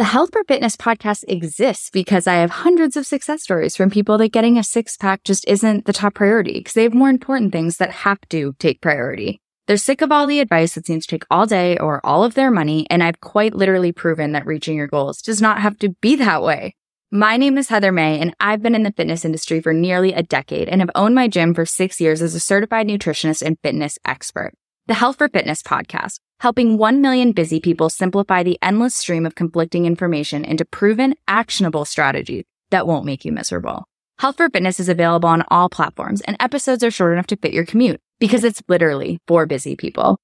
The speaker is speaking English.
The Health for Fitness podcast exists because I have hundreds of success stories from people that getting a six pack just isn't the top priority because they have more important things that have to take priority. They're sick of all the advice that seems to take all day or all of their money, and I've quite literally proven that reaching your goals does not have to be that way. My name is Heather Mae, and I've been in the fitness industry for nearly a decade and have owned my gym for six years as a certified nutritionist and fitness expert. The Health for Fitness podcast, helping 1 million busy people simplify the endless stream of conflicting information into proven, actionable strategies that won't make you miserable. Health for Fitness is available on all platforms, and episodes are short enough to fit your commute because it's literally for busy people.